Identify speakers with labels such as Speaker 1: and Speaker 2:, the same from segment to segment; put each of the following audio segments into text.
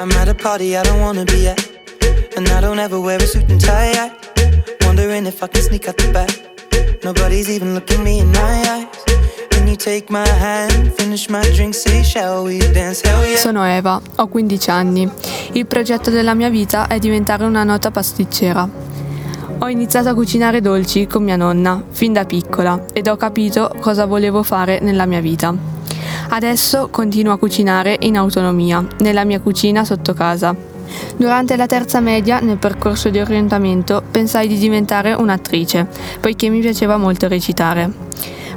Speaker 1: I'm at a party I don't wanna be at And I don't ever wear a suit and tie yet Wondering if I can sneak out the back Nobody's even looking me in my eyes
Speaker 2: Sono Eva, ho 15 anni. Il progetto della mia vita è diventare una nota pasticcera. Ho iniziato a cucinare dolci con mia nonna fin da piccola ed ho capito cosa volevo fare nella mia vita. Adesso continuo a cucinare in autonomia, nella mia cucina sotto casa. Durante la terza media, nel percorso di orientamento, pensai di diventare un'attrice, poiché mi piaceva molto recitare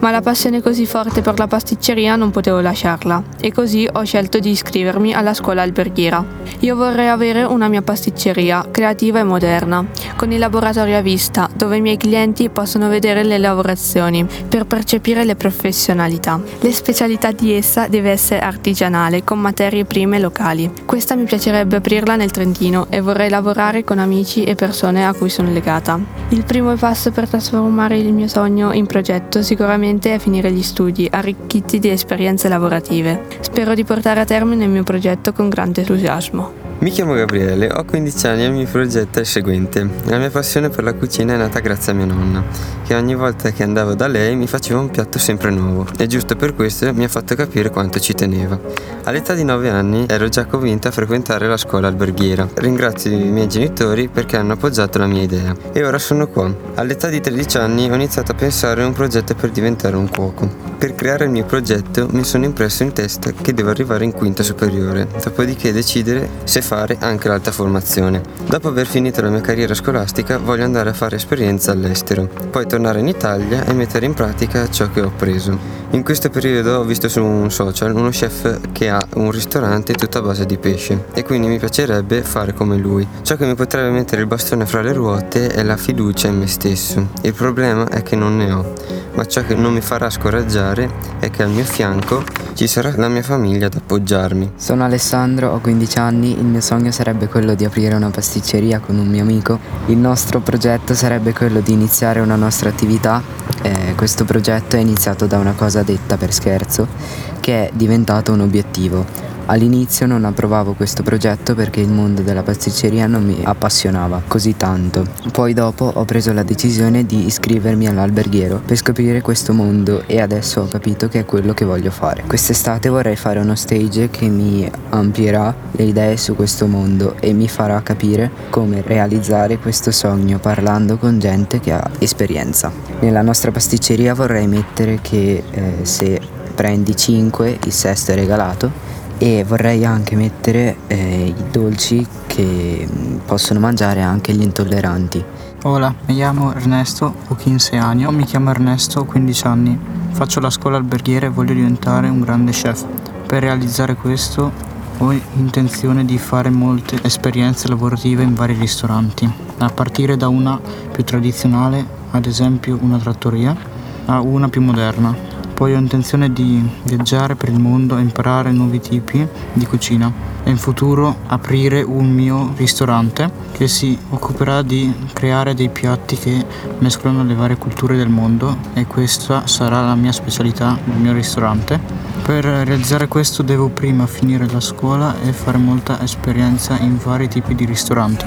Speaker 2: ma la passione così forte per la pasticceria non potevo lasciarla e così ho scelto di iscrivermi alla scuola alberghiera. Io vorrei avere una mia pasticceria creativa e moderna, con il laboratorio a vista, dove i miei clienti possono vedere le lavorazioni per percepire le professionalità. Le specialità di essa deve essere artigianale, con materie prime locali. Questa mi piacerebbe aprirla nel Trentino e vorrei lavorare con amici e persone a cui sono legata. Il primo passo per trasformare il mio sogno in progetto sicuramente sicuramente è finire gli studi, arricchiti di esperienze lavorative. Spero di portare a termine il mio progetto con grande entusiasmo.
Speaker 3: Mi chiamo Gabriele, ho 15 anni e il mio progetto è il seguente. La mia passione per la cucina è nata grazie a mia nonna, che ogni volta che andavo da lei mi faceva un piatto sempre nuovo e giusto per questo mi ha fatto capire quanto ci teneva. All'età di 9 anni ero già convinta a frequentare la scuola alberghiera. Ringrazio i miei genitori perché hanno appoggiato la mia idea. E ora sono qua. All'età di 13 anni ho iniziato a pensare a un progetto per diventare un cuoco. Per creare il mio progetto mi sono impresso in testa che devo arrivare in quinta superiore, dopodiché decidere se fare anche l'alta formazione. Dopo aver finito la mia carriera scolastica voglio andare a fare esperienza all'estero, poi tornare in Italia e mettere in pratica ciò che ho appreso. In questo periodo ho visto su un social uno chef che ha un ristorante tutto a base di pesce e quindi mi piacerebbe fare come lui. Ciò che mi potrebbe mettere il bastone fra le ruote è la fiducia in me stesso. Il problema è che non ne ho, ma ciò che non mi farà scoraggiare è che al mio fianco ci sarà la mia famiglia ad appoggiarmi.
Speaker 4: Sono Alessandro, ho 15 anni, il mio sogno sarebbe quello di aprire una pasticceria con un mio amico. Il nostro progetto sarebbe quello di iniziare una nostra attività. Eh, questo progetto è iniziato da una cosa detta per scherzo che è diventato un obiettivo All'inizio non approvavo questo progetto perché il mondo della pasticceria non mi appassionava così tanto. Poi dopo ho preso la decisione di iscrivermi all'alberghiero per scoprire questo mondo e adesso ho capito che è quello che voglio fare. Quest'estate vorrei fare uno stage che mi amplierà le idee su questo mondo e mi farà capire come realizzare questo sogno parlando con gente che ha esperienza. Nella nostra pasticceria vorrei mettere che eh, se prendi 5 il sesto è regalato e vorrei anche mettere eh, i dolci che mm, possono mangiare anche gli intolleranti.
Speaker 5: Hola, mi chiamo Ernesto, ho 15 anni. Mi chiamo Ernesto, ho 15 anni. Faccio la scuola alberghiera e voglio diventare un grande chef. Per realizzare questo ho intenzione di fare molte esperienze lavorative in vari ristoranti, a partire da una più tradizionale, ad esempio una trattoria, a una più moderna, poi ho intenzione di viaggiare per il mondo e imparare nuovi tipi di cucina e in futuro aprire un mio ristorante che si occuperà di creare dei piatti che mescolano le varie culture del mondo e questa sarà la mia specialità del mio ristorante. Per realizzare questo devo prima finire la scuola e fare molta esperienza in vari tipi di ristoranti.